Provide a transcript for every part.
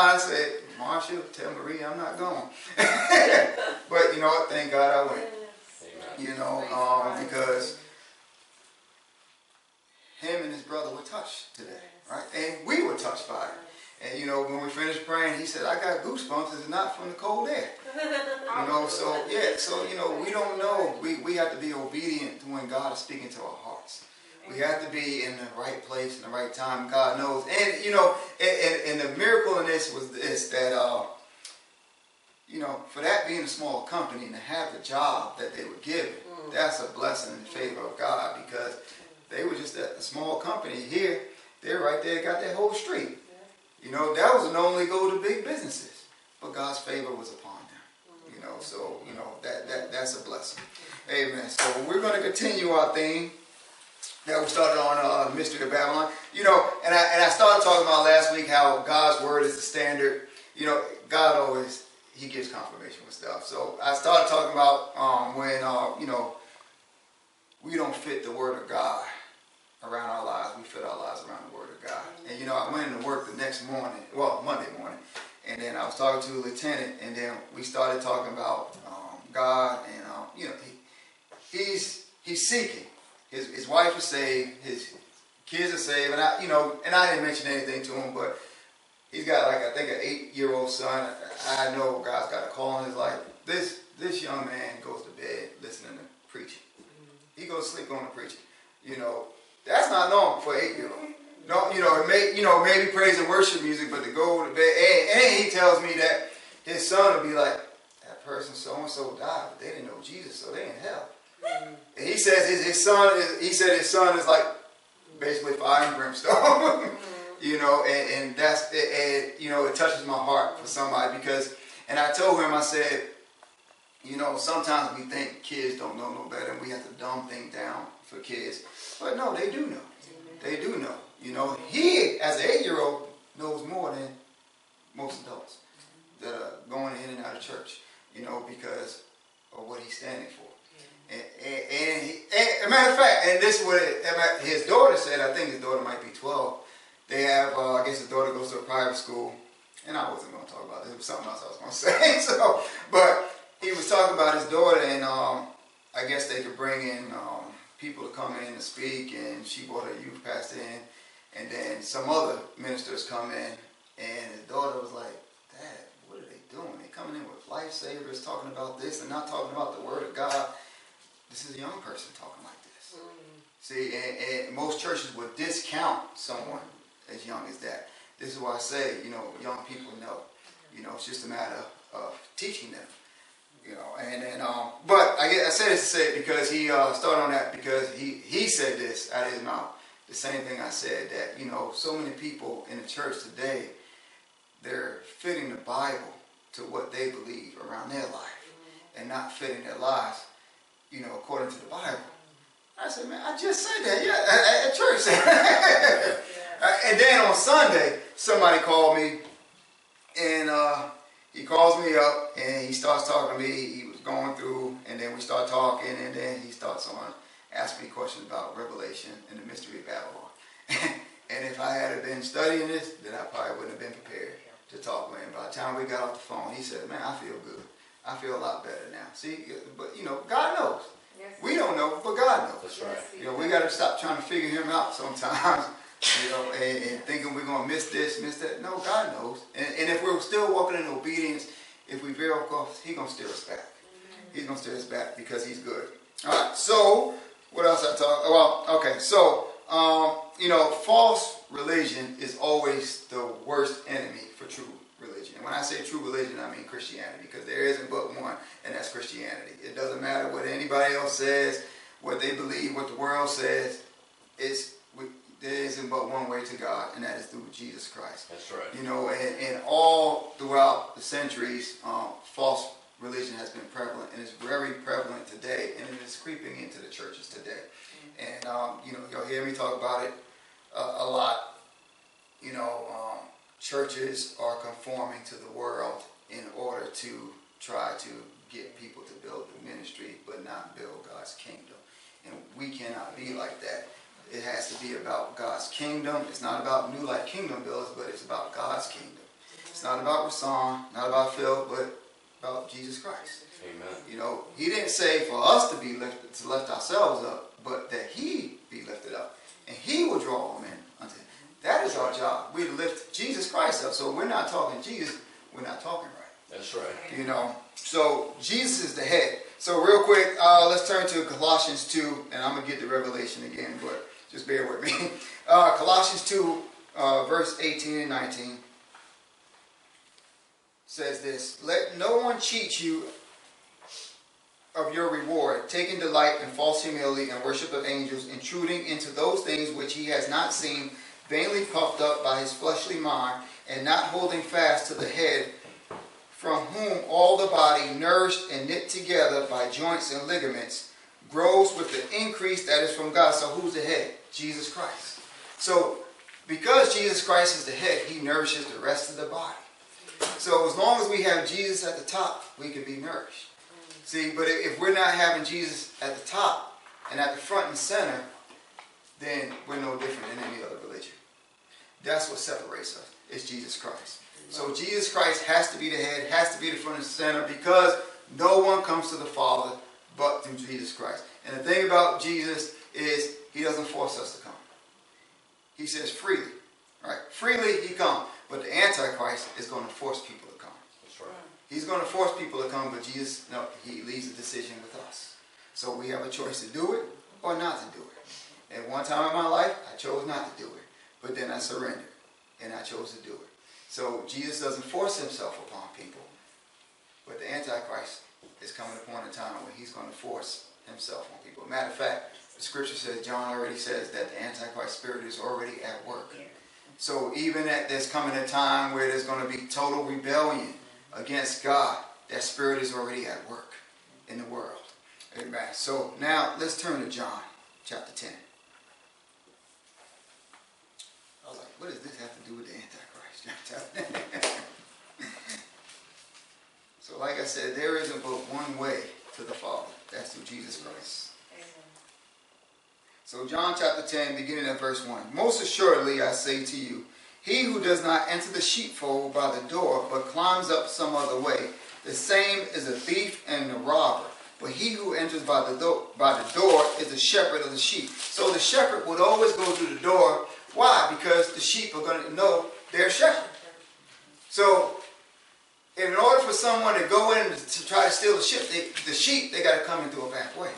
I said, Marshall, tell Marie I'm not going. but you know what? Thank God I went. You know, um, because him and his brother were touched today, right? And we were touched by it. And you know, when we finished praying, he said, I got goosebumps. It's not from the cold air. You know, so yeah, so you know, we don't know. We, we have to be obedient to when God is speaking to our hearts. We have to be in the right place in the right time. God knows. And, you know, and, and, the miracle in this was this, that, uh, you know, for that being a small company and to have the job that they were given, mm. that's a blessing in favor of God because they were just a, small company. Here, they're right there, got that whole street. Yeah. You know, that was only go to big businesses. But God's favor was upon them. Mm. You know, so, you know, that, that that's a blessing. Amen. So we're going to continue our theme that we started on uh, Mystery of Babylon. You know, and I, and I started talking about last week how God's word is the standard. You know, God always, he gives confirmation with stuff. So I started talking about um, when, uh, you know, we don't fit the word of God around our lives. We fit our lives around the word of God. And, you know, I went into work the next morning, well, Monday morning, and then I was talking to a lieutenant, and then we started talking about um, God, and, um, you know, he, he's, he's seeking his, his wife is saved, his kids are saved, and I, you know, and I didn't mention anything to him, but he's got like I think an eight-year-old son. I know God's got a call in his life. This this young man goes to bed listening to preaching. He goes to sleep on the preaching. You know, that's not normal for eight-year-old. No, you know, may, you know, maybe praise and worship music, but to go to bed, and, and he tells me that his son will be like, that person so and so died, but they didn't know Jesus, so they in hell. And he says his, his son is, he said his son is like basically fire and brimstone. you know, and, and that's, and, you know, it touches my heart for somebody because, and I told him, I said, you know, sometimes we think kids don't know no better and we have to dumb things down for kids. But no, they do know. They do know. You know, he, as an eight-year-old, knows more than most adults that are going in and out of church, you know, because of what he's standing for. And, and, he, and, a matter of fact, and this is what his daughter said, I think his daughter might be 12. They have, uh, I guess his daughter goes to a private school. And I wasn't going to talk about this. It was something else I was going to say. so, but he was talking about his daughter, and um, I guess they could bring in um, people to come in and speak. And she brought her youth pastor in. And then some other ministers come in. And his daughter was like, Dad, what are they doing? They coming in with lifesavers, talking about this and not talking about the word of God. This is a young person talking like this. Mm. See, and, and, most churches would discount someone as young as that. This is why I say, you know, young people know. You know, it's just a matter of teaching them. You know, and then, um, but I, I said this to say it because he uh, started on that because he, he said this out of his mouth. The same thing I said that, you know, so many people in the church today, they're fitting the Bible to what they believe around their life and not fitting their lives you know, according to the Bible. I said, man, I just said that, yeah, at, church. yeah. And then on Sunday, somebody called me, and uh, he calls me up, and he starts talking to me. He was going through, and then we start talking, and then he starts on asking me questions about Revelation and the mystery of Babylon. and if I had been studying this, then I probably wouldn't have been prepared to talk with him. By the time we got off the phone, he said, man, I feel good. I feel a lot better now. See, but you know, God knows. Yes. We don't know, but God knows. That's right. You know, we got to stop trying to figure him out sometimes. You know, and, and thinking we're going to miss this, miss that. No, God knows. And, and if we're still walking in obedience, if we veer off, He's going to steer us back. He's going to steer us back because He's good. All right, so what else I talk? Well, okay, so um, you know, false religion is always the worst enemy for true religion. And when I say true religion, I mean Christianity, because there isn't but one, and that's Christianity. It doesn't matter what anybody else says, what they believe, what the world says. It's there isn't but one way to God, and that is through Jesus Christ. That's right. You know, and, and all throughout the centuries, um, false religion has been prevalent, and it's very prevalent today, and it is creeping into the churches today. And, um, you know, you'll hear me talk about it uh, a lot. You know, um, churches are conforming to the world in order to try to get people to build the ministry, but not build God's kingdom. And we cannot be like that. It has to be about God's kingdom. It's not about New Life Kingdom builders, but it's about God's kingdom. It's not about Rasan, not about Phil, but about Jesus Christ. Amen. You know, He didn't say for us to be lifted, to lift ourselves up, but that He be lifted up, and He will draw all men unto Him. That is our job. We lift Christ up. So we're not talking Jesus. We're not talking right. That's right. You know. So Jesus is the head. So real quick, uh, let's turn to Colossians 2, and I'm gonna get the revelation again, but just bear with me. Uh, Colossians 2, uh, verse 18 and 19 says this Let no one cheat you of your reward, taking delight in false humility and worship of angels, intruding into those things which he has not seen, vainly puffed up by his fleshly mind, and not holding fast to the head, from whom all the body, nourished and knit together by joints and ligaments, grows with the increase that is from God. So who's the head? Jesus Christ. So because Jesus Christ is the head, he nourishes the rest of the body. So as long as we have Jesus at the top, we can be nourished. See, but if we're not having Jesus at the top and at the front and center, then we're no different than any other religion. That's what separates us. Is Jesus Christ. So Jesus Christ has to be the head, has to be the front and center, because no one comes to the Father but through Jesus Christ. And the thing about Jesus is he doesn't force us to come. He says freely. Right? Freely he comes. But the Antichrist is going to force people to come. That's right. He's going to force people to come, but Jesus, no, he leaves the decision with us. So we have a choice to do it or not to do it. At one time in my life, I chose not to do it. But then I surrendered and I chose to do it. So Jesus doesn't force himself upon people. But the Antichrist is coming upon a time when he's going to force himself on people. Matter of fact, the scripture says, John already says that the Antichrist spirit is already at work. So even at there's coming a time where there's going to be total rebellion against God, that spirit is already at work in the world. Amen. So now let's turn to John chapter 10. I was like, what does this have to do with the Antichrist? so like I said, there isn't but one way to the Father. That's through Jesus Christ. So John chapter 10, beginning at verse 1. Most assuredly I say to you, he who does not enter the sheepfold by the door, but climbs up some other way, the same is a thief and a robber. But he who enters by the, door, by the door is the shepherd of the sheep. So the shepherd would always go through the door. Why? Because the sheep are going to know their shepherd. So in order for someone to go in to try to steal the sheep, they, the sheep, they got to come in through a back way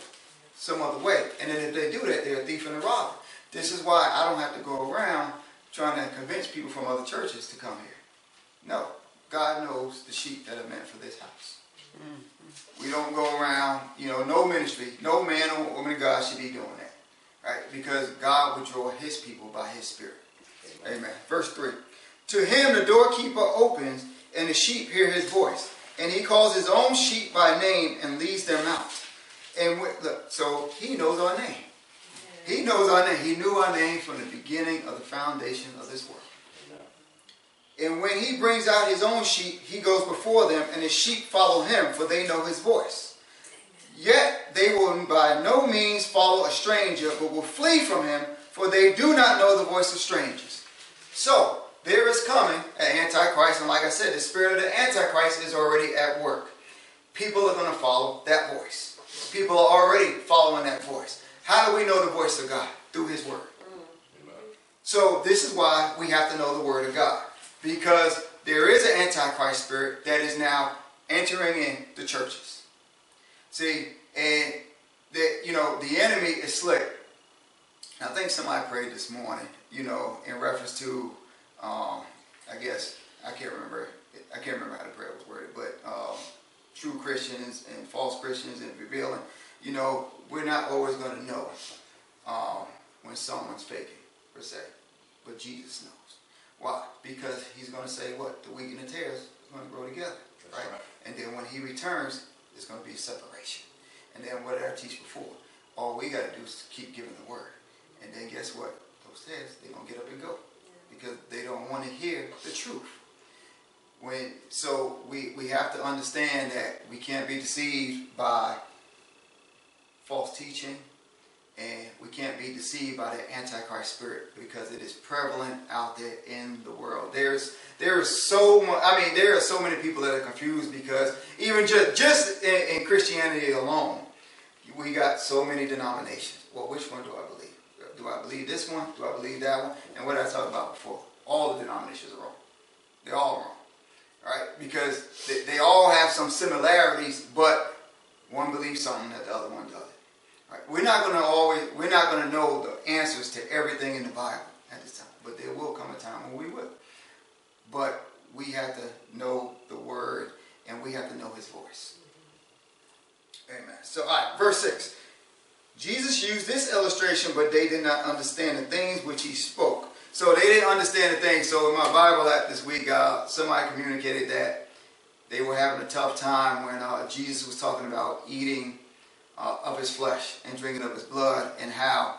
some other way. And then if they do that, they're a thief and a robber. This is why I don't have to go around trying to convince people from other churches to come here. No. God knows the sheep that are meant for this house. Mm-hmm. We don't go around, you know, no ministry, no man or woman of God should be doing that. Right? Because God will draw his people by his spirit. Amen. Amen. Verse 3. To him the doorkeeper opens, and the sheep hear his voice. And he calls his own sheep by name and leads them out. And look, so he knows our name. He knows our name. He knew our name from the beginning of the foundation of this world. And when he brings out his own sheep, he goes before them, and his sheep follow him, for they know his voice. Yet they will by no means follow a stranger, but will flee from him, for they do not know the voice of strangers. So, there is coming an Antichrist, and like I said, the spirit of the Antichrist is already at work. People are going to follow that voice people are already following that voice. How do we know the voice of God? Through his word. So this is why we have to know the Word of God. Because there is an Antichrist spirit that is now entering in the churches. See, and that you know, the enemy is slick. I think somebody prayed this morning, you know, in reference to, um, I guess, I can't remember, I can't remember how the prayer was worded, but um, true Christians and false Christians and revealing, you know, we're not always going to know um, when someone's faking, per se. But Jesus knows. Why? Because he's going to say what? The wheat and the tares are going to grow together. Right? right? And then when he returns, there's going to be a separation. And then what did I teach before? All we got to do is keep giving the word. And then guess what? Those tares, they're going to get up and go. Because they don't want to hear the truth. When, so we, we have to understand that we can't be deceived by false teaching, and we can't be deceived by the antichrist spirit because it is prevalent out there in the world. There's there is so much. I mean, there are so many people that are confused because even just just in, in Christianity alone, we got so many denominations. Well, which one do I believe? Do I believe this one? Do I believe that one? And what I talked about before, all the denominations are wrong. They're all wrong, right? Because they, they all have some similarities, but one believes something that the other one doesn't. We're not going to always, we're not going to know the answers to everything in the Bible at this time, but there will come a time when we will. But we have to know the Word and we have to know His voice. Amen. So, all right, verse 6. Jesus used this illustration, but they did not understand the things which he spoke. So they didn't understand the things. So in my Bible app this week, uh, somebody communicated that they were having a tough time when uh, Jesus was talking about eating uh, of his flesh and drinking of his blood, and how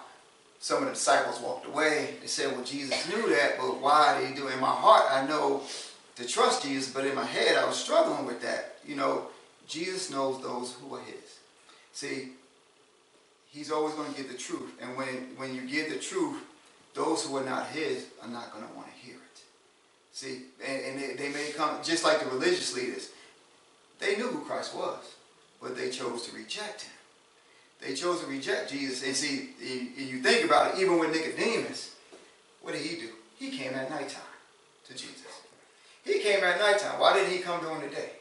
some of the disciples walked away. They said, Well, Jesus knew that, but why did he do it? In my heart, I know to trust Jesus, but in my head, I was struggling with that. You know, Jesus knows those who are his. See, he's always going to give the truth. And when, when you give the truth, those who are not his are not going to want to hear it. See, and, and they, they may come, just like the religious leaders, they knew who Christ was, but they chose to reject him. They chose to reject Jesus. And see, you think about it, even with Nicodemus, what did he do? He came at nighttime to Jesus. He came at nighttime. Why didn't he come during the day?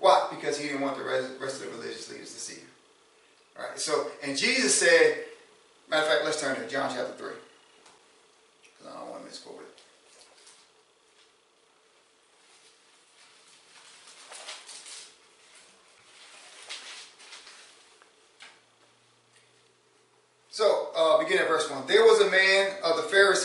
Why? Because he didn't want the rest of the religious leaders to see him. All right. So, and Jesus said, matter of fact, let's turn to John chapter 3. Because I don't want to misquote it. So, uh, begin at verse 1. There was a man of the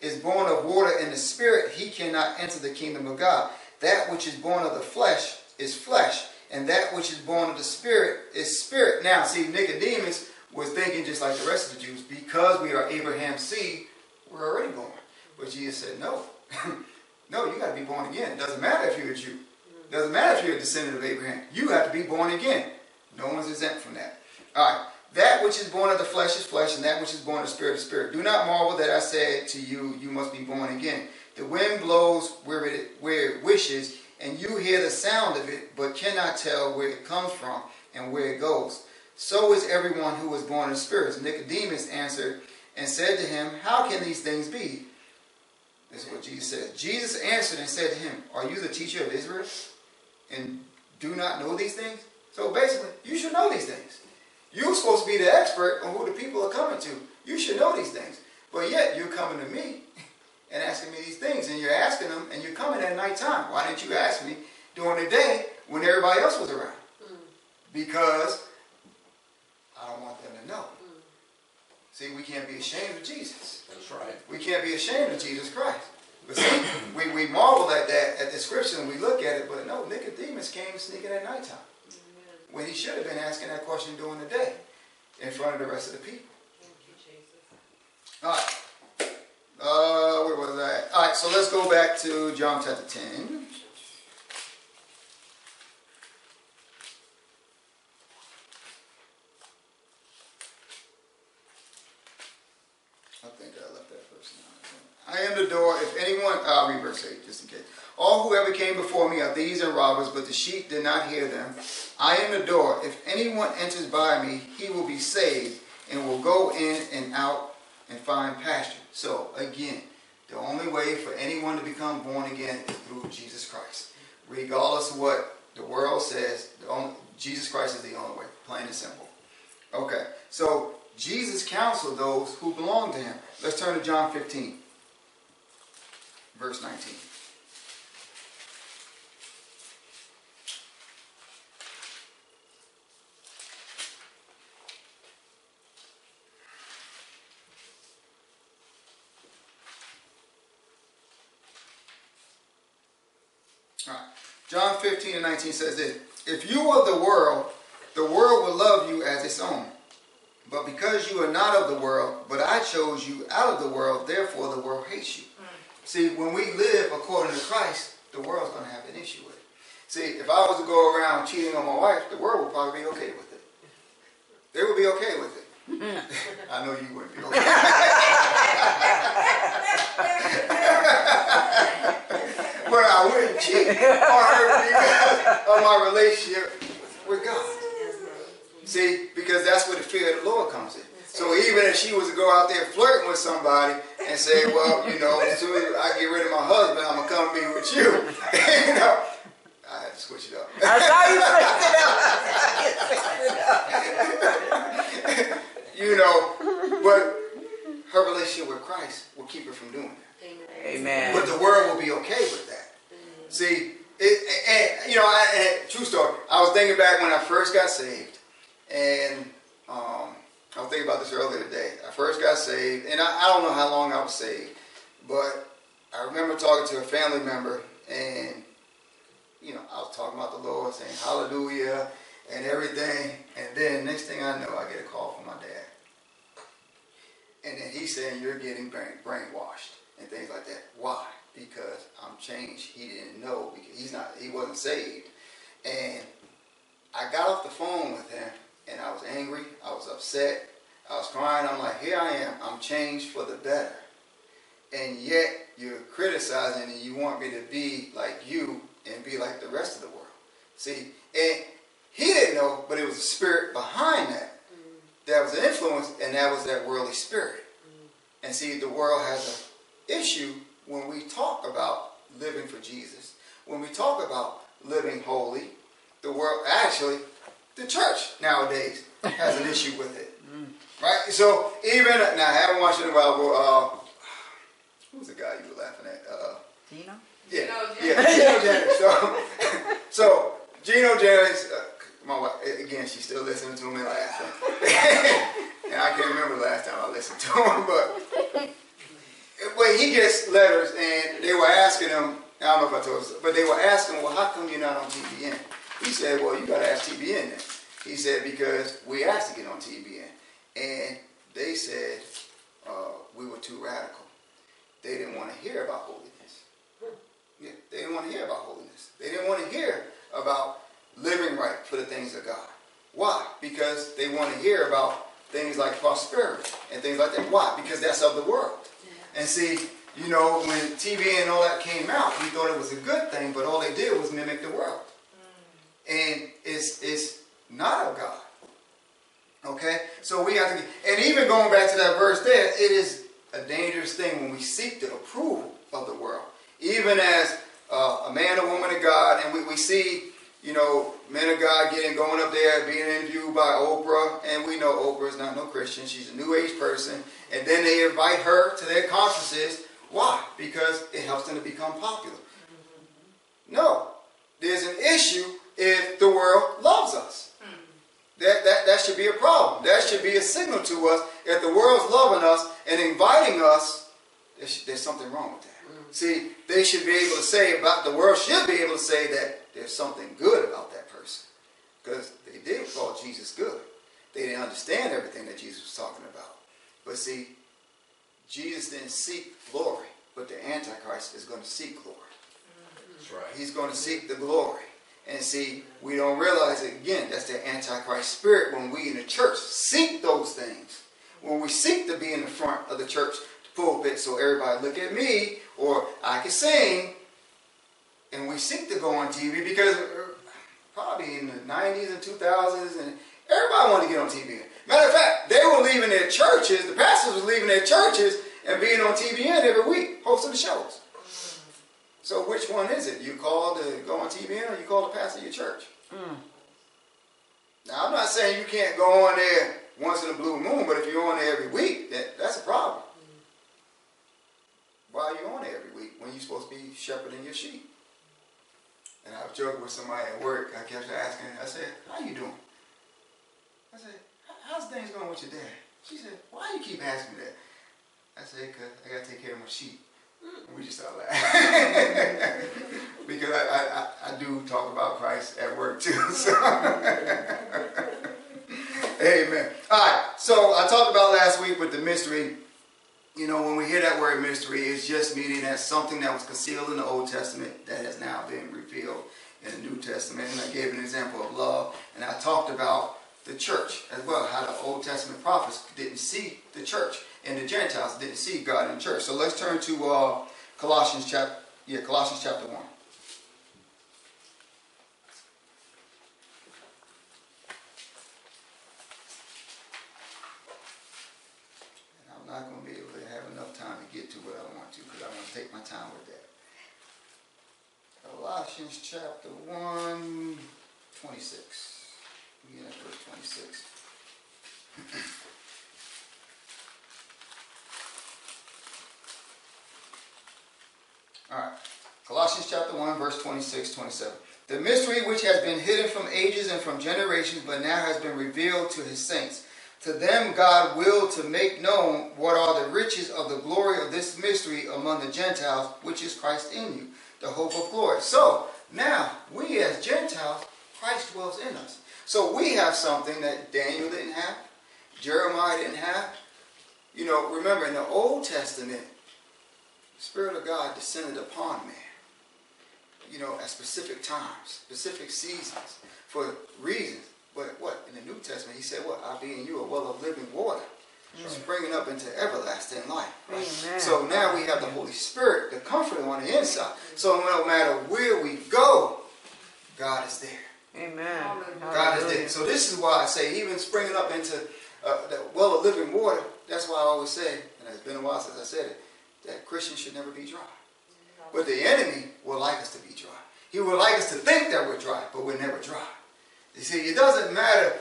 is born of water and the Spirit, he cannot enter the kingdom of God. That which is born of the flesh is flesh, and that which is born of the Spirit is spirit. Now, see, Nicodemus was thinking just like the rest of the Jews, because we are Abraham's seed, we're already born. But Jesus said, No. no, you got to be born again. It doesn't matter if you're a Jew. Doesn't matter if you're a descendant of Abraham. You have to be born again. No one's exempt from that. All right. That which is born of the flesh is flesh, and that which is born of spirit is spirit. Do not marvel that I said to you, you must be born again. The wind blows where it, where it wishes, and you hear the sound of it, but cannot tell where it comes from and where it goes. So is everyone who is born of spirit. Nicodemus answered and said to him, How can these things be? This is what Jesus said. Jesus answered and said to him, Are you the teacher of Israel? and do not know these things? So basically, you should know these things. You're supposed to be the expert on who the people are coming to. You should know these things. But yet, you're coming to me and asking me these things, and you're asking them, and you're coming at nighttime. Why didn't you ask me during the day when everybody else was around? Mm. Because I don't want them to know. Mm. See, we can't be ashamed of Jesus. That's right. We can't be ashamed of Jesus Christ. But see, we, we marvel at that, at the scripture, and we look at it, but no, Nicodemus came sneaking at nighttime. When he should have been asking that question during the day in front of the rest of the people. Thank you, Jesus. All right. Uh, where was right, so let's go back to John chapter 10. I think I left that verse. I am the door. If anyone, I'll read verse 8 just in case. All who ever came before me are thieves and robbers, but the sheep did not hear them. I am the door. If anyone enters by me, he will be saved and will go in and out and find pasture. So, again, the only way for anyone to become born again is through Jesus Christ. Regardless of what the world says, the only, Jesus Christ is the only way, plain and simple. Okay, so Jesus counseled those who belong to him. Let's turn to John 15, verse 19. All right. John 15 and 19 says this If you were the world, the world would love you as its own. But because you are not of the world, but I chose you out of the world, therefore the world hates you. Mm. See, when we live according to Christ, the world's going to have an issue with it. See, if I was to go around cheating on my wife, the world would probably be okay with it. They would be okay with it. I know you wouldn't be okay. but I wouldn't cheat on her because of my relationship with God. See, because that's where the fear of the Lord comes in. So even if she was to go out there flirting with somebody and say, well, you know, as soon as I get rid of my husband, I'm going to come be with you. you know, I had to switch it up. I saw you switch it up. you know, but her relationship with Christ will keep her from doing that. Amen. But the world will be okay with that. See, it, and, you know, I, and, true story. I was thinking back when I first got saved, and um, I was thinking about this earlier today. I first got saved, and I, I don't know how long I was saved, but I remember talking to a family member, and you know, I was talking about the Lord, saying Hallelujah and everything, and then next thing I know, I get a call from my dad, and then he's saying you're getting brain, brainwashed and things like that. Why? Because I'm changed. He didn't know because he's not. He wasn't saved, and I got off the phone with him and I was angry. I was upset. I was crying. I'm like, here I am. I'm changed for the better. And yet you're criticizing and you want me to be like you and be like the rest of the world. See, and he didn't know, but it was a spirit behind that. Mm. That was an influence, and that was that worldly spirit. Mm. And see, the world has an issue when we talk about living for Jesus. When we talk about living holy, the world actually the church nowadays has an issue with it. Right? So even now I haven't watched it in a while, but uh, who's the guy you were laughing at? Uh, Gino? Yeah. Gino yeah, Gino Jennings. So, so Gino Jennings, uh, my wife, again, she's still listening to me laughing. and I can't remember the last time I listened to him, but but he gets letters and they were asking him, I don't know if I told you, but they were asking, well, how come you're not on TBN? He said, well, you got to ask TBN then. He said, because we asked to get on TBN. And they said uh, we were too radical. They didn't want to hear about holiness. Yeah, they didn't want to hear about holiness. They didn't want to hear about living right for the things of God. Why? Because they want to hear about things like prosperity and things like that. Why? Because that's of the world. And see, you know, when TV and all that came out, we thought it was a good thing, but all they did was mimic the world and it's, it's not of God. Okay? So we have to, and even going back to that verse there, it is a dangerous thing when we seek the approval of the world. Even as uh, a man or woman of God, and we, we see, you know, men of God getting going up there, being interviewed by Oprah, and we know Oprah is not no Christian. She's a new age person. And then they invite her to their conferences. Why? Because it helps them to become popular. No. There's an issue if the world loves us. That, that, that should be a problem. That should be a signal to us. If the world's loving us and inviting us, there's, there's something wrong with that. See, they should be able to say about, the world should be able to say that there's something good about that person. Because they did call Jesus good. They didn't understand everything that Jesus was talking about. But see, Jesus didn't seek glory, But the Antichrist is going to seek glory. That's right. He's going to seek the glory. And see, we don't realize it again. That's the Antichrist spirit when we in the church seek those things. When we seek to be in the front of the church the pulpit so everybody look at me or I can sing. And we seek to go on TV because uh, probably in the 90s and 2000s and everybody wanted to get on TV. Matter of fact, they were leaving their churches, the pastors were leaving their churches and being on TBN every week, hosting the shows. So which one is it? You call to go on TBN or you call to pastor of your church? Mm. Now I'm not saying you can't go on there once in a blue moon, but if you're on there every week, that, that's a problem. Why are you on there every week when you're supposed to be shepherding your sheep? And I was joking with somebody at work. I kept asking, I said, how you doing? I said, how's things going with your dad? She said, why you keep asking me that? I said, because I got to take care of my sheep. And we just started laughing. because I, I, I, do talk about Christ at work too. So. Amen. All right. So I talked about last week with the mystery. You know, when we hear that word mystery, it's just meaning that something that was concealed in the Old Testament that has now been revealed in the New Testament. And I gave an example of love. And I talked about the church as well, how the Old Testament prophets didn't see the church and the Gentiles didn't see God in the church. So let's turn to uh, Colossians chapter, yeah, Colossians chapter 1. And I'm not going to be able to have enough time to get to what I want to because I want to take my time with that. Colossians chapter 1, 26. Begin at verse 26. All right. Colossians chapter 1, verse 26, 27. The mystery which has been hidden from ages and from generations, but now has been revealed to his saints. To them God willed to make known what are the riches of the glory of this mystery among the Gentiles, which is Christ in you, the hope of glory. So, now, we as Gentiles, Christ dwells in us. So we have something that Daniel didn't have, Jeremiah didn't have. You know, remember in the Old Testament, the Spirit of God descended upon man, you know, at specific times, specific seasons, for reasons. But what? In the New Testament, he said, what? I'll be in you a well of living water, mm. springing up into everlasting life. Right? So now we have the Holy Spirit, the comforter on the inside. So no matter where we go, God is there. Amen. God is there. So this is why I say, even springing up into uh, the well of living water, that's why I always say, and it's been a while since I said it, that Christians should never be dry. But the enemy would like us to be dry. He would like us to think that we're dry, but we're never dry. You see, it doesn't matter.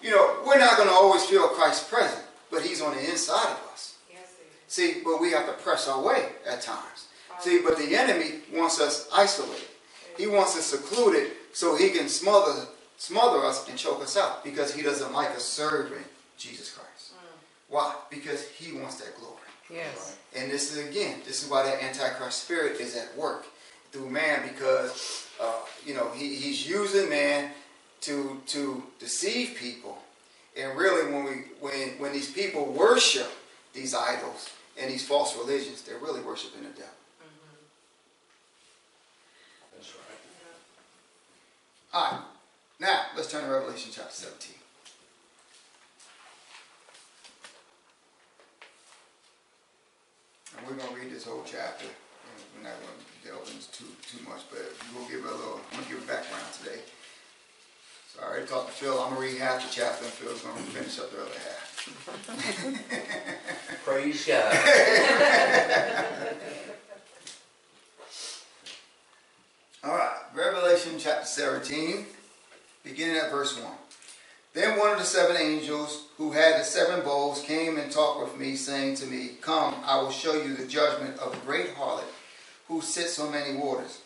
You know, we're not going to always feel Christ present, but he's on the inside of us. see, but we have to press our way at times. See, but the enemy wants us isolated. He wants us secluded so he can smother, smother us and choke us out because he doesn't like us serving Jesus Christ. Mm. Why? Because he wants that glory. Yes. And this is again, this is why that Antichrist spirit is at work through man because uh, you know he, he's using man to to deceive people. And really, when we when when these people worship these idols and these false religions, they're really worshiping the devil. Mm-hmm. That's right. All right. Now let's turn to Revelation chapter 17. And we're going to read this whole chapter. We're not going to delve into too, too much, but we'll give a little, I'm going to give a background today. So I already talked to Phil. I'm going to read half the chapter, and Phil's going to finish up the other half. Praise God. All right, Revelation chapter 17, beginning at verse 1. Then one of the seven angels who had the seven bowls came and talked with me, saying to me, Come, I will show you the judgment of the great harlot who sits on many waters,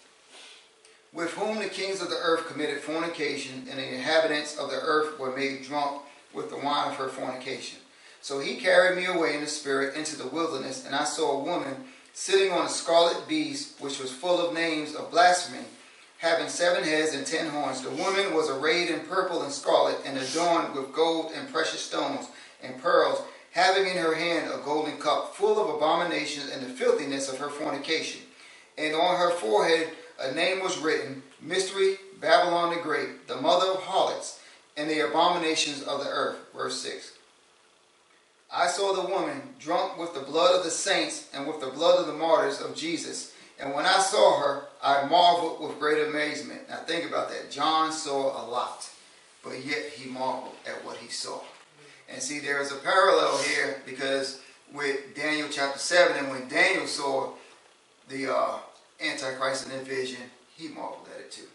with whom the kings of the earth committed fornication, and the inhabitants of the earth were made drunk with the wine of her fornication. So he carried me away in the spirit into the wilderness, and I saw a woman sitting on a scarlet beast, which was full of names of blasphemy having seven heads and ten horns. The woman was arrayed in purple and scarlet and adorned with gold and precious stones and pearls, having in her hand a golden cup full of abominations and the filthiness of her fornication. And on her forehead a name was written, Mystery, Babylon the Great, the mother of harlots, and the abominations of the earth. Verse 6. I saw the woman drunk with the blood of the saints and with the blood of the martyrs of Jesus. And when I saw her, I marveled with great amazement. Now think about that. John saw a lot, but yet he marveled at what he saw. And see, there is a parallel here because with Daniel chapter 7, and when Daniel saw the uh, Antichrist in that vision, he marveled at it too.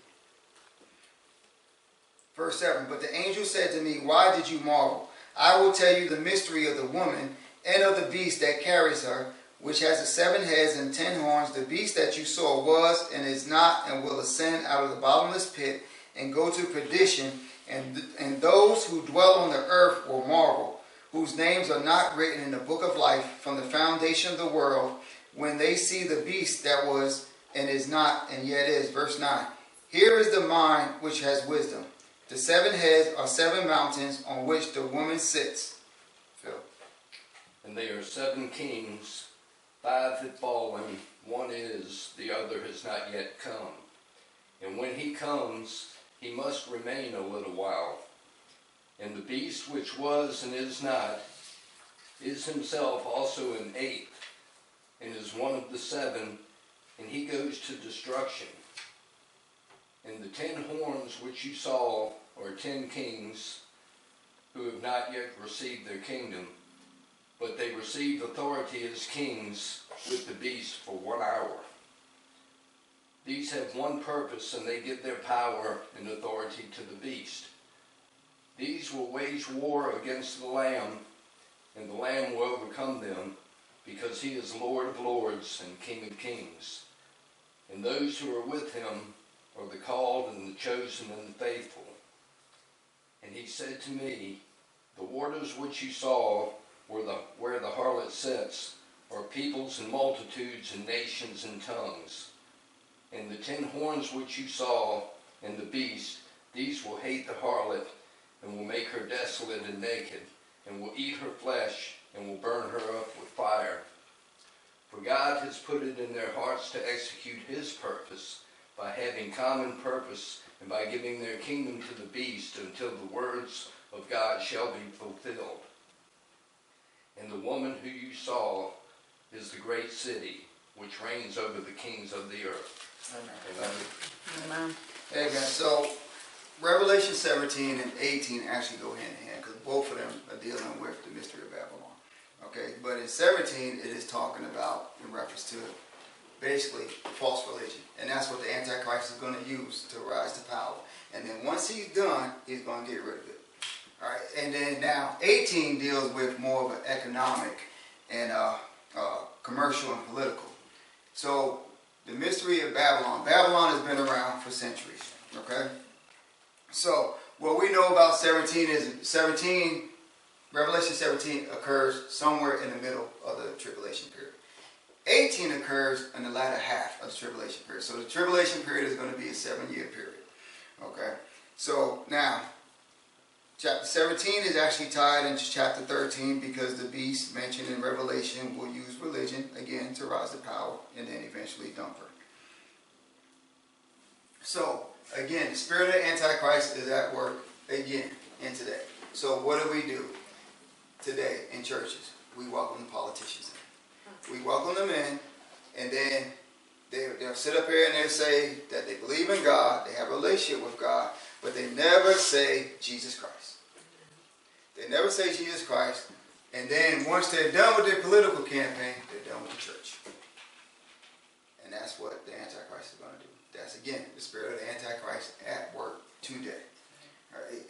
Verse 7 But the angel said to me, Why did you marvel? I will tell you the mystery of the woman and of the beast that carries her, which has the seven heads and ten horns. The beast that you saw was and is not and will ascend out of the bottomless pit and go to perdition. And, and those who dwell on the earth will marvel, whose names are not written in the book of life from the foundation of the world, when they see the beast that was and is not and yet is. Verse 9. Here is the mind which has wisdom. The seven heads are seven mountains on which the woman sits. Phil. And they are seven kings, five have fallen, one is, the other has not yet come. And when he comes, he must remain a little while. And the beast which was and is not is himself also an eighth, and is one of the seven, and he goes to destruction. And the ten horns which you saw are ten kings who have not yet received their kingdom, but they receive authority as kings with the beast for one hour. These have one purpose, and they give their power and authority to the beast. These will wage war against the Lamb, and the Lamb will overcome them, because he is Lord of lords and King of kings. And those who are with him are the called and the chosen and the faithful. And he said to me, The waters which you saw where the, where the harlot sits are peoples and multitudes and nations and tongues. And the ten horns which you saw and the beast, these will hate the harlot and will make her desolate and naked, and will eat her flesh and will burn her up with fire. For God has put it in their hearts to execute his purpose by having common purpose and by giving their kingdom to the beast until the words of God shall be fulfilled. And the woman who you saw is the great city which reigns over the kings of the earth. Amen. Amen. Amen. Amen. So, Revelation 17 and 18 actually go hand in hand because both of them are dealing with the mystery of Babylon. Okay, but in 17 it is talking about in reference to basically false religion, and that's what the Antichrist is going to use to rise to power. And then once he's done, he's going to get rid of it. All right, and then now 18 deals with more of an economic and uh, uh, commercial and political. So the mystery of Babylon. Babylon has been around for centuries. Okay, so what we know about 17 is 17 Revelation 17 occurs somewhere in the middle of the tribulation period. 18 occurs in the latter half of the tribulation period. So the tribulation period is going to be a seven year period. Okay? So now, chapter 17 is actually tied into chapter 13 because the beast mentioned in Revelation will use religion again to rise to power and then eventually dump her. So, again, the spirit of Antichrist is at work again in today. So, what do we do? Today in churches. We welcome the politicians in. We welcome them in, and then they, they'll sit up here and they'll say that they believe in God, they have a relationship with God, but they never say Jesus Christ. They never say Jesus Christ, and then once they're done with their political campaign, they're done with the church. And that's what the Antichrist is going to do. That's again the spirit of the Antichrist at work today.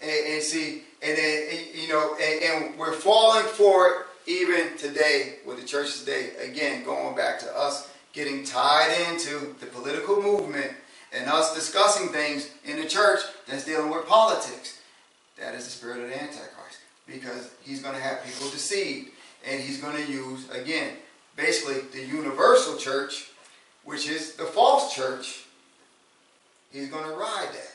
And, and, see, and then, you know, and, and, we're falling for it even today with the church today. Again, going back to us getting tied into the political movement and us discussing things in the church that's dealing with politics. That is the spirit of the Antichrist because he's going to have people deceived and he's going to use, again, basically the universal church, which is the false church. He's going to ride that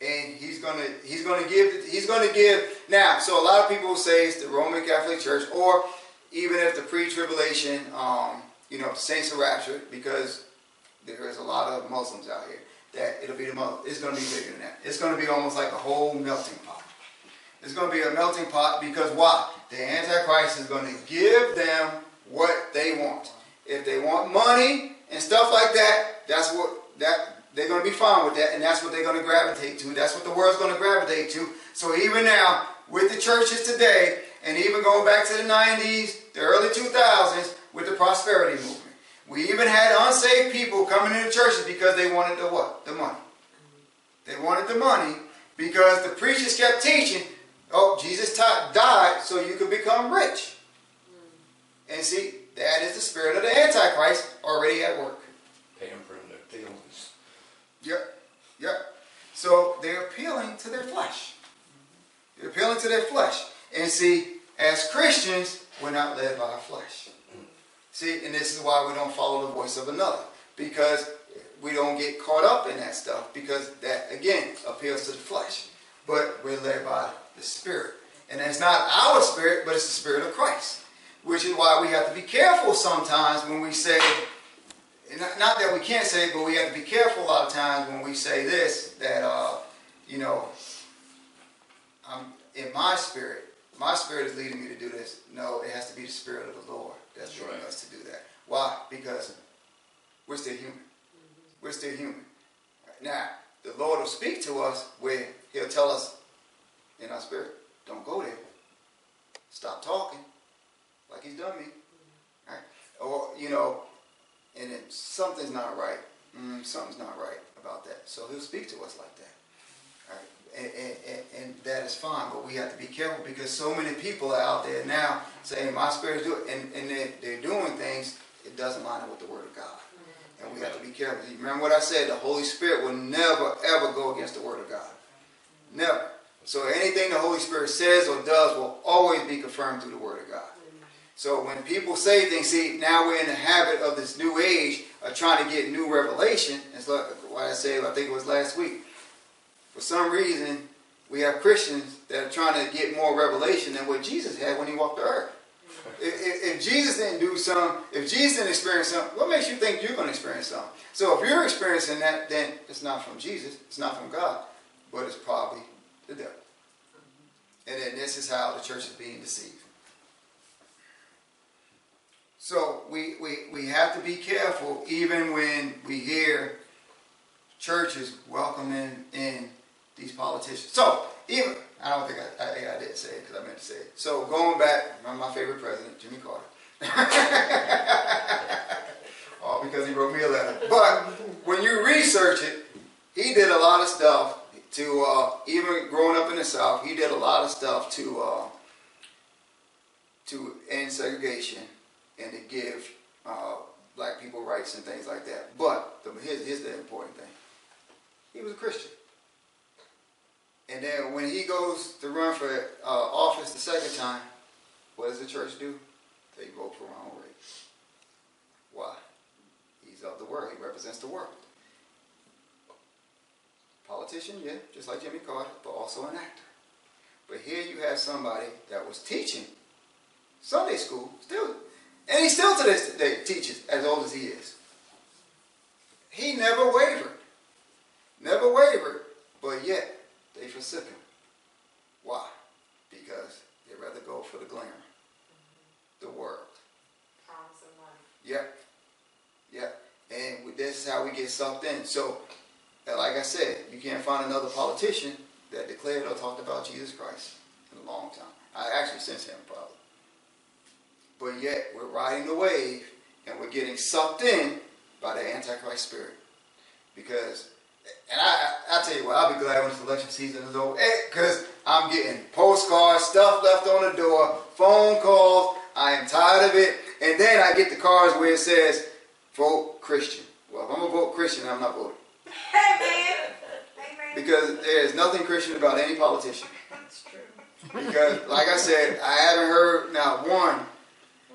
and he's gonna he's gonna give he's gonna give now. So a lot of people say it's the Roman Catholic Church, or even if the pre-tribulation um, you know, saints are raptured because there is a lot of Muslims out here. That it'll be the Muslim. It's going to be bigger than that. It's going to be almost like a whole melting pot. It's going to be a melting pot because why? The Antichrist is going to give them what they want. If they want money and stuff like that, that's what that they're going to be fine with that, and that's what they're going to gravitate to. That's what the world's going to gravitate to. So even now, with the churches today, and even going back to the 90s, the early 2000s, with the prosperity movement, we even had unsaved people coming into churches because they wanted the what? The money. They wanted the money because the preachers kept teaching, oh, Jesus died so you could become rich. And see, that is the spirit of the Antichrist already at work. Yep, yep. So they're appealing to their flesh. They're appealing to their flesh. And see, as Christians, we're not led by our flesh. See, and this is why we don't follow the voice of another. Because we don't get caught up in that stuff. Because that, again, appeals to the flesh. But we're led by the Spirit. And it's not our spirit, but it's the Spirit of Christ. Which is why we have to be careful sometimes when we say, not that we can't say it, but we have to be careful a lot of times when we say this, that, uh, you know, I'm in my spirit, my spirit is leading me to do this. No, it has to be the spirit of the Lord that's, that's leading right. us to do that. Why? Because we're still human. Mm-hmm. We're still human. Now, the Lord will speak to us where He'll tell us in our spirit, don't go there. Stop talking like He's done me. Mm-hmm. Right? Or, you know, and if something's not right, mm, something's not right about that. So He'll speak to us like that. And, and, and, that is fine, but we have to be careful because so many people are out there now saying, My spirit is doing and, and they're, they're doing things, it doesn't line up with the Word of God. And we have to be careful. Remember what I said? The Holy Spirit will never, ever go against the Word of God. Never. So anything the Holy Spirit says or does will always be confirmed through the Word of God. So when people say things, see, now we're in the habit of this new age of trying to get new revelation. It's like what I said, I think it was last week. For some reason, we have Christians that are trying to get more revelation than what Jesus had when he walked the earth. If, if, Jesus didn't do some, if Jesus didn't experience something, what makes you think you're going to experience something? So if you're experiencing that, then it's not from Jesus, it's not from God, but it's probably the devil. And then this is how the church is being deceived. So we, we, we have to be careful even when we hear churches welcoming in these politicians. So even, I don't think I, I, I didn't say it because I meant to say it. So going back, my favorite president, Jimmy Carter. All because he wrote me a letter. But when you research it, he did a lot of stuff to, uh, even growing up in the South, he did a lot of stuff to, uh, to end segregation and to give uh, black people rights and things like that. But the, here's, here's the important thing. He was a Christian. And then when he goes to run for uh, office the second time, what does the church do? They vote for Ronald Reagan. Why? He's of the world. He represents the world. Politician, yeah, just like Jimmy Carter, but also an actor. But here you have somebody that was teaching Sunday school, still and he still to this day teaches as old as he is. He never wavered. Never wavered, but yet they forsook him. Why? Because they rather go for the glamour, the world. Yep. Yep. And this is how we get sucked in. So, like I said, you can't find another politician that declared or talked about Jesus Christ in a long time. I actually since him probably but yet we're riding the wave and we're getting sucked in by the Antichrist spirit. Because, and I, I tell you what, I'll be glad when this election season is over, eh, because I'm getting postcards, stuff left on the door, phone calls. I am tired of it. And then I get the cards where it says, vote Christian. Well, if I'm going to vote Christian, I'm not voting. Amen. Because there is nothing Christian about any politician. That's true. Because, like I said, I haven't heard now one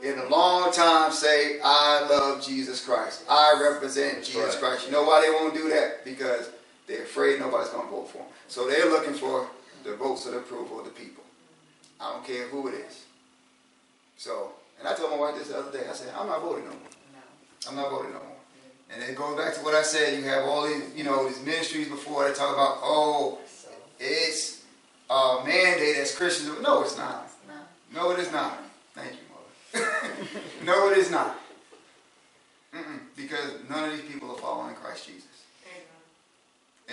in a long time say, I love Jesus Christ. I represent That's Jesus right. Christ. You know why they won't do that? Because they're afraid nobody's going to vote for them. So they're looking for the votes of the approval of the people. I don't care who it is. So, and I told my wife this the other day. I said, I'm not voting no more. I'm not voting no more. And it goes back to what I said. You have all these, you know, these ministries before that talk about, oh, it's a mandate as Christians. No, it's not. No, it is not. Thank you, mother. no, it is not. Mm-mm, because none of these people are following Christ Jesus.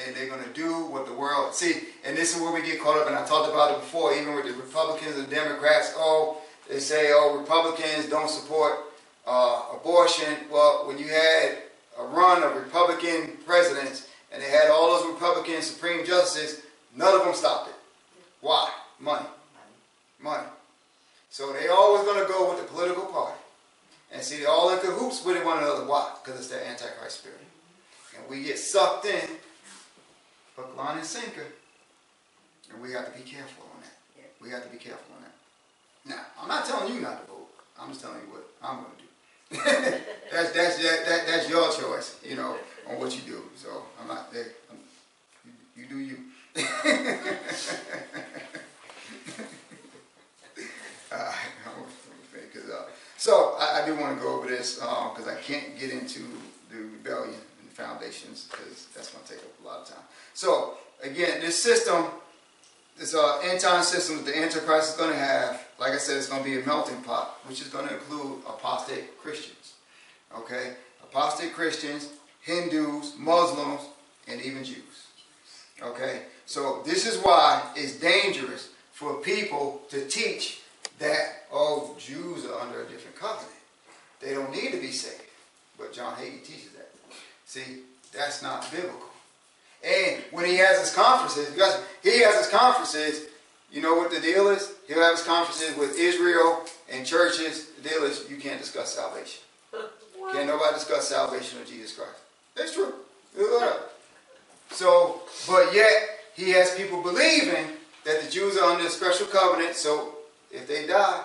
And they're going to do what the world. See, and this is where we get caught up, and I talked about it before, even with the Republicans and Democrats. Oh, they say, oh, Republicans don't support uh, abortion. Well, when you had a run of Republican presidents and they had all those Republican Supreme Justices, none of them stopped it. Why? Money. Money. So they always going to go with the political party. And see, they're all in cahoots with one another. Why? Because it's that Antichrist spirit. And we get sucked in, hook, line, and sinker. And we have to be careful on that. We have to be careful on that. Now, I'm not telling you not to vote. I'm just telling you what I'm going to do. that's, that's, that, that, that's your choice, you know, on what you do. So I'm not there. I'm, you, you do you. uh, so I, I do want to go over this because um, I can't get into the rebellion and because that's going to take up a lot of time. So again, this system, this uh, end time system that the Antichrist is going to have, like I said, it's going to be a melting pot, which is going to include apostate Christians. Okay, apostate Christians, Hindus, Muslims, and even Jews. Okay, so this is why it's dangerous for people to teach that, oh, Jews are under a different covenant. They don't need to be saved. But John Hagee teaches that. See, that's not biblical. And when he has his conferences, because he has his conferences, you know what the deal is? He'll have his conferences with Israel and churches. The deal is you can't discuss salvation. Can't nobody discuss salvation of Jesus Christ. That's true. So, but yet he has people believing that the Jews are under a special covenant, so if they die,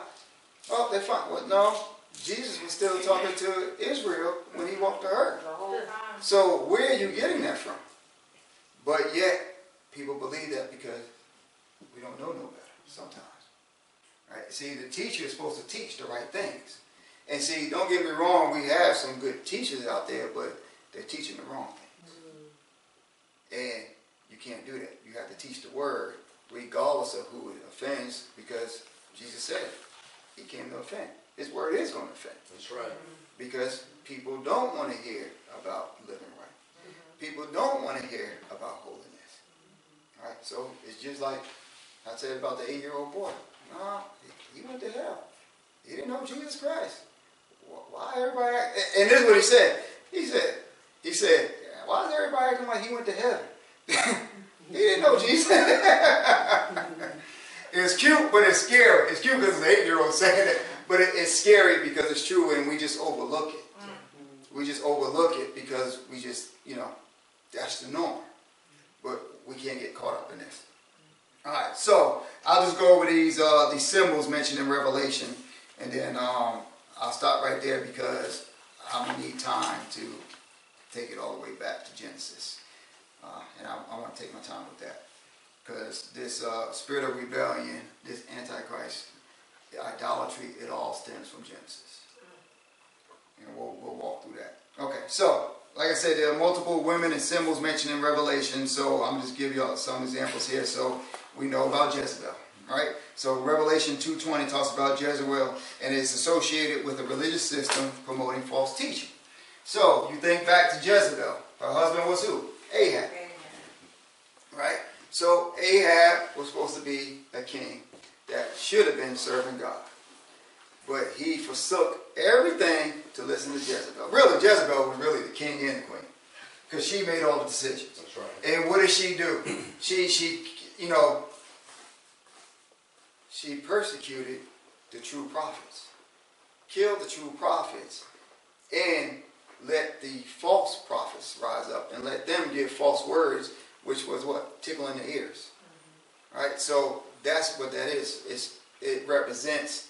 oh, they're fine. Well, no, Jesus was still talking to Israel when he walked to earth. So where are you getting that from? But yet, people believe that because we don't know no better sometimes. Right? See, the teacher is supposed to teach the right things. And see, don't get me wrong, we have some good teachers out there, but they're teaching the wrong things. And you can't do that. You have to teach the word regardless of who it offends because Jesus said he came to offend. His where it is going to offend. That's right. Because people don't want to hear about living right. Mm-hmm. People don't want to hear about holiness. All right, so it's just like I said about the eight-year-old boy. No, he went to hell. He didn't know Jesus Christ. Why everybody? Act? And this is what he said. He said, he said, why is everybody acting like he went to heaven? he didn't know Jesus. It's cute, but it's scary. It's cute because it's an eight-year-old saying it, but it, it's scary because it's true, and we just overlook it. Mm-hmm. We just overlook it because we just, you know, that's the norm. But we can't get caught up in this. All right, so I'll just go over these uh, these symbols mentioned in Revelation, and then um, I'll stop right there because I'm gonna need time to take it all the way back to Genesis, uh, and I, I want to take my time with that because this uh, spirit of rebellion, this antichrist, idolatry, it all stems from Genesis. And we'll, we'll walk through that. Okay, so like I said, there are multiple women and symbols mentioned in Revelation, so I'm just give y'all some examples here so we know about Jezebel. Right? so Revelation 2.20 talks about Jezebel and it's associated with a religious system promoting false teaching. So you think back to Jezebel. Her husband was who? Ahab. Right? So Ahab was supposed to be a king that should have been serving God. But he forsook everything to listen to Jezebel. Really, Jezebel was really the king and the queen. Because she made all the decisions. That's right. And what did she do? she, she, you know, she persecuted the true prophets. Killed the true prophets. And let the false prophets rise up and let them give false words which was what? Tickling the ears. Mm-hmm. Right? So that's what that is. It's, it represents,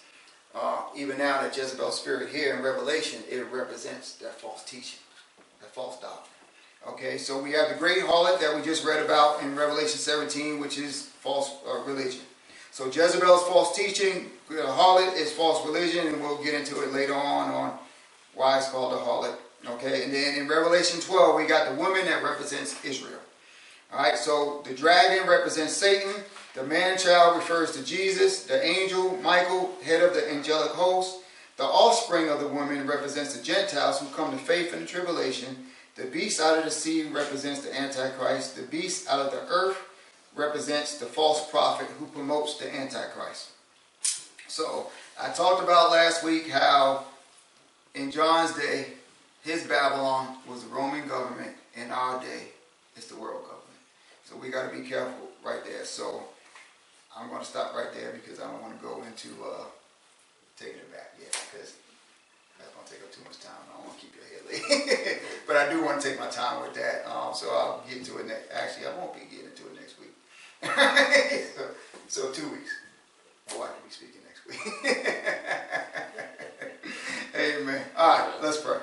uh, even now that Jezebel spirit here in Revelation, it represents that false teaching, that false doctrine. Okay, so we have the great harlot that we just read about in Revelation 17, which is false uh, religion. So Jezebel's false teaching, the harlot is false religion, and we'll get into it later on on why it's called a harlot. Okay, and then in Revelation 12, we got the woman that represents Israel. All right, so the dragon represents Satan. The man child refers to Jesus. The angel, Michael, head of the angelic host. The offspring of the woman represents the Gentiles who come to faith in the tribulation. The beast out of the sea represents the Antichrist. The beast out of the earth represents the false prophet who promotes the Antichrist. So I talked about last week how in John's day, his Babylon was the Roman government. In our day, it's the world government. So we got to be careful right there. So I'm going to stop right there because I don't want to go into uh, taking it back yet because that's going to take up too much time. I don't want to keep your head late. but I do want to take my time with that. Um, so I'll get to it next. Actually, I won't be getting to it next week. so, so two weeks. Oh, I can be speaking next week. Amen. All right, let's pray.